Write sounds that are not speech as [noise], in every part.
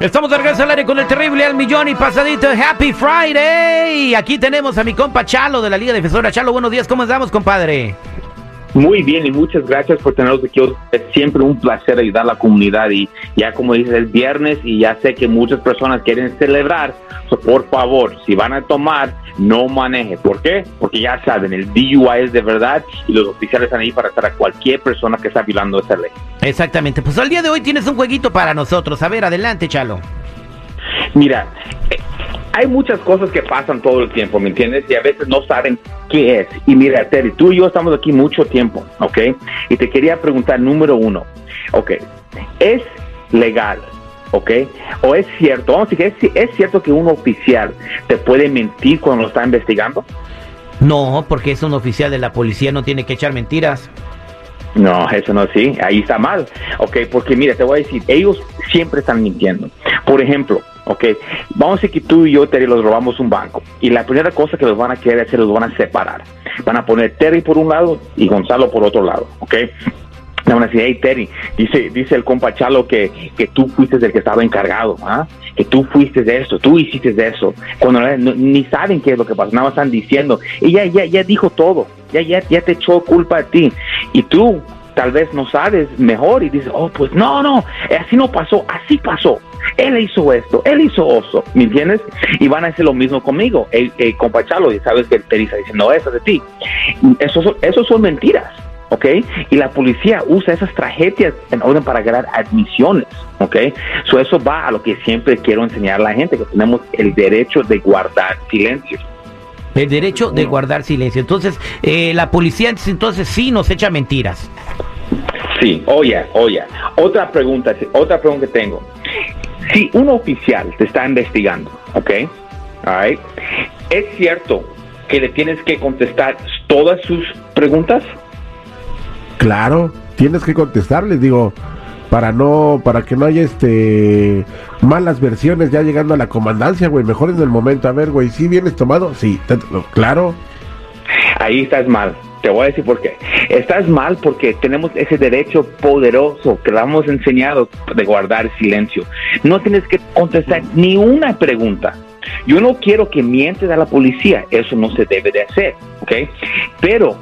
Estamos de regreso al aire con el terrible al millón y pasadito. Happy Friday. Aquí tenemos a mi compa Chalo de la Liga Defensora. Chalo, buenos días. ¿Cómo estamos, compadre? Muy bien y muchas gracias por tenernos aquí. Es siempre un placer ayudar a la comunidad y ya como dices es viernes y ya sé que muchas personas quieren celebrar. por favor, si van a tomar, no maneje. ¿Por qué? Porque ya saben, el DUI es de verdad y los oficiales están ahí para estar a cualquier persona que está violando esa ley. Exactamente. Pues al día de hoy tienes un jueguito para nosotros. A ver, adelante, Chalo. Mira, hay muchas cosas que pasan todo el tiempo, ¿me entiendes? Y a veces no saben qué es. Y mira, Terry, tú y yo estamos aquí mucho tiempo, ¿ok? Y te quería preguntar, número uno, ¿ok? ¿Es legal ¿ok? O es cierto, vamos a decir, ¿es, ¿es cierto que un oficial te puede mentir cuando lo está investigando? No, porque es un oficial de la policía, no tiene que echar mentiras. No, eso no sí, ahí está mal, ok, porque mira, te voy a decir, ellos siempre están mintiendo. Por ejemplo, ok, vamos a decir que tú y yo, Terry, los robamos un banco y la primera cosa que los van a querer hacer, los van a separar. Van a poner Terry por un lado y Gonzalo por otro lado, ok. Van a decir, hey Terry, dice, dice el compa Chalo que, que tú fuiste el que estaba encargado, ¿ah? que tú fuiste de eso, tú hiciste de eso, cuando ni saben qué es lo que pasó, nada más están diciendo, ya, ya, ya dijo todo, ya, ya, ya te echó culpa a ti, y tú tal vez no sabes mejor y dices, oh, pues no, no, así no pasó, así pasó. Él hizo esto, él hizo eso, ¿me entiendes? Y van a hacer lo mismo conmigo, el, compa Chalo, y sabes que Terry está diciendo eso de ti. Eso, eso son mentiras. ¿ok? Y la policía usa esas tragedias en orden para ganar admisiones, ¿ok? So eso va a lo que siempre quiero enseñar a la gente, que tenemos el derecho de guardar silencio. El derecho de guardar silencio. Entonces, eh, la policía entonces sí nos echa mentiras. Sí, oye, oye. Otra pregunta, otra pregunta que tengo. Si un oficial te está investigando, ¿ok? ¿Es cierto que le tienes que contestar todas sus preguntas? Claro, tienes que contestarles, digo, para no, para que no haya este malas versiones ya llegando a la comandancia, güey. Mejor en el momento, a ver, güey, ¿sí vienes tomado? Sí, claro. Ahí estás mal. Te voy a decir por qué. Estás mal porque tenemos ese derecho poderoso que le hemos enseñado de guardar silencio. No tienes que contestar ni una pregunta. Yo no quiero que mientes a la policía, eso no se debe de hacer, ¿ok? Pero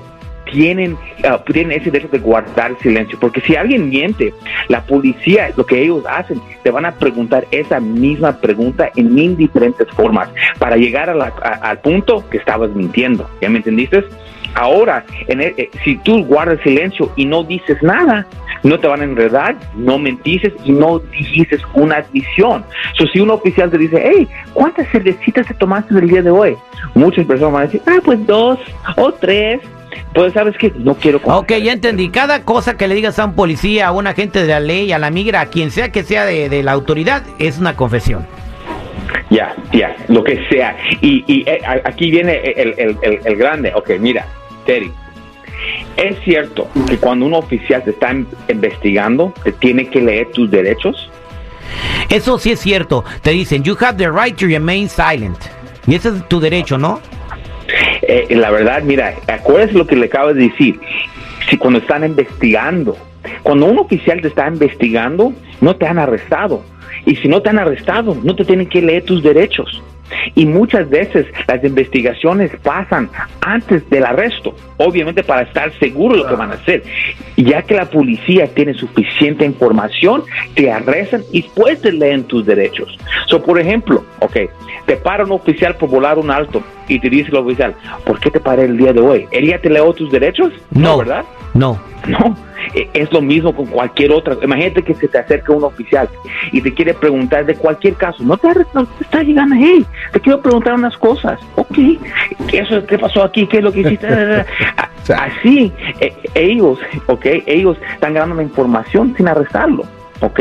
tienen, ah, tienen ese derecho de guardar silencio, porque si alguien miente, la policía, lo que ellos hacen, te van a preguntar esa misma pregunta en mil diferentes formas para llegar al punto que estabas mintiendo. ¿Ya me entendiste? Ahora, en eh, si tú guardas silencio y no dices nada, no te van a enredar, no mentices y no dijiste una admisión. So, si un oficial te dice, hey, ¿cuántas cervecitas te tomaste el día de hoy? Muchas personas van a decir, ah, pues dos o tres pues sabes que no quiero... Ok, ya entendí. Cada cosa que le digas a un policía, a un agente de la ley, a la migra, a quien sea que sea de, la autoridad, es una confesión. Ya, ya, lo que sea. Y, eh, aquí viene el, grande. Ok, mira, Terry. ¿Es cierto que cuando un oficial te está investigando, te tiene que leer tus derechos? Eso sí es cierto. Te dicen, you have the right to remain silent. Y ese es tu derecho, ¿no? Eh, la verdad, mira, acuérdate lo que le acabo de decir. Si cuando están investigando, cuando un oficial te está investigando, no te han arrestado. Y si no te han arrestado, no te tienen que leer tus derechos. Y muchas veces las investigaciones pasan antes del arresto, obviamente para estar seguro de lo que van a hacer. Ya que la policía tiene suficiente información, te arrestan y después te leen tus derechos. So, por ejemplo, ok, te para un oficial por volar un alto y te dice el oficial, ¿por qué te paré el día de hoy? ¿Él ya te leo tus derechos? No, ¿verdad? No. No, es lo mismo con cualquier otra. Imagínate que se te acerca un oficial y te quiere preguntar de cualquier caso. No te, no te está llegando, hey, te quiero preguntar unas cosas. Ok, eso, ¿qué pasó aquí? ¿Qué es lo que hiciste? [laughs] Así, e, ellos, ok, ellos están ganando la información sin arrestarlo. ¿ok?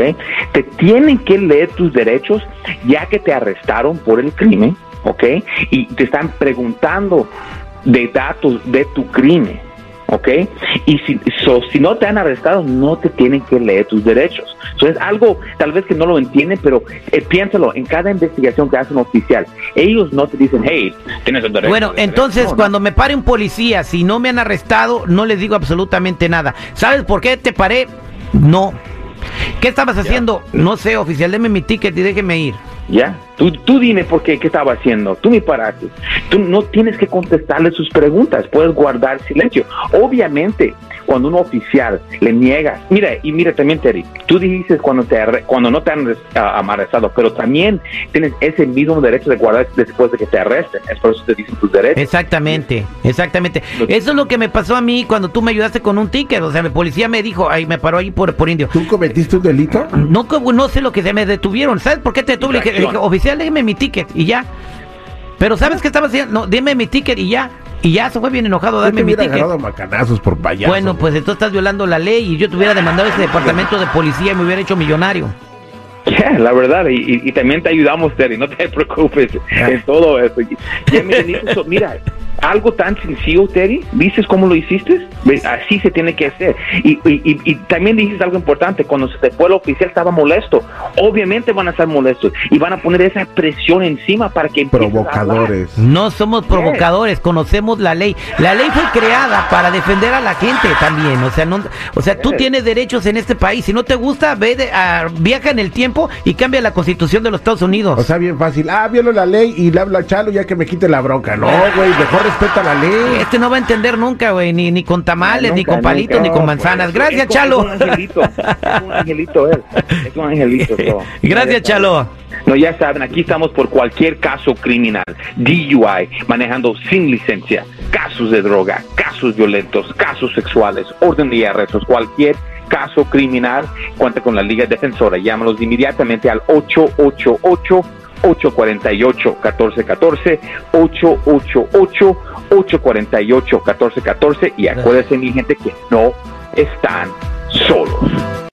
Te tienen que leer tus derechos ya que te arrestaron por el crimen, ¿ok? Y te están preguntando de datos de tu crimen, ¿ok? Y si, si no te han arrestado, no te tienen que leer tus derechos. Eso es algo tal vez que no lo entienden, pero eh, piénsalo, en cada investigación que hace un oficial, ellos no te dicen, hey, tienes el derecho. Bueno, entonces cuando me pare un policía, si no me han arrestado, no les digo absolutamente nada. ¿Sabes por qué te paré? No, ¿Qué estabas haciendo? No sé, oficial, deme mi ticket y déjeme ir. ¿Ya? Tú, tú dime por qué, qué estaba haciendo. Tú me paraste. Tú no tienes que contestarle sus preguntas. Puedes guardar silencio. Obviamente, cuando un oficial le niega, mira, y mira también, Terry, tú dices cuando, te, arre- cuando no te han arrestado, pero también tienes ese mismo derecho de guardar después de que te arresten. Es por eso te dicen tus derechos. Exactamente, exactamente. Eso es lo que me pasó a mí cuando tú me ayudaste con un ticket. O sea, el policía me dijo, ay, me paró ahí por, por indio. ¿Tú cometiste un delito? No, no sé lo que se me detuvieron. ¿Sabes por qué te detuve? Le dije, oficial, déjeme mi ticket y ya. Pero ¿sabes qué estaba haciendo? No, deme mi ticket y ya. Y ya se fue bien enojado a darme mi ticket. macanazos por payaso. Bueno, pues entonces estás violando la ley y yo te hubiera demandado ese departamento de policía y me hubiera hecho millonario. [laughs] Ya, la verdad, y, y- y también te ayudamos, Terry, no te preocupes en todo eso, mira, algo tan sencillo, Terry, ¿viste cómo lo hiciste? Así se tiene que hacer. Y, y- y- y también dijiste algo importante, cuando se te fue el oficial estaba molesto. Obviamente van a estar molestos y van a poner esa presión encima para que. Provocadores. No somos provocadores, conocemos la ley. La ley fue creada para defender a la gente también. O sea, no, o sea, tú tienes derechos en este país. Si no te gusta, ve de- a- viaja en el tiempo y cambia la constitución de los Estados Unidos. O sea, bien fácil. Ah, violo la ley y le hablo a Chalo ya que me quite la bronca. No, güey, mejor respeta la ley. este no va a entender nunca, güey, ni, ni con tamales, ni Nunca, con palitos, nunca. ni con manzanas. pues, Gracias, es Chalo. Es un angelito, es un angelito él. Es un angelito. [laughs] todo. Gracias, Chalo. No, ya saben, aquí estamos por cualquier caso criminal, DUI, manejando sin licencia, casos de droga, casos violentos, casos sexuales, orden de arrestos, cualquier caso criminal, cuenta con la Liga Defensora. Llámalos inmediatamente al 888 848 1414 888 848 1414 y acuérdense mi gente que no están solos.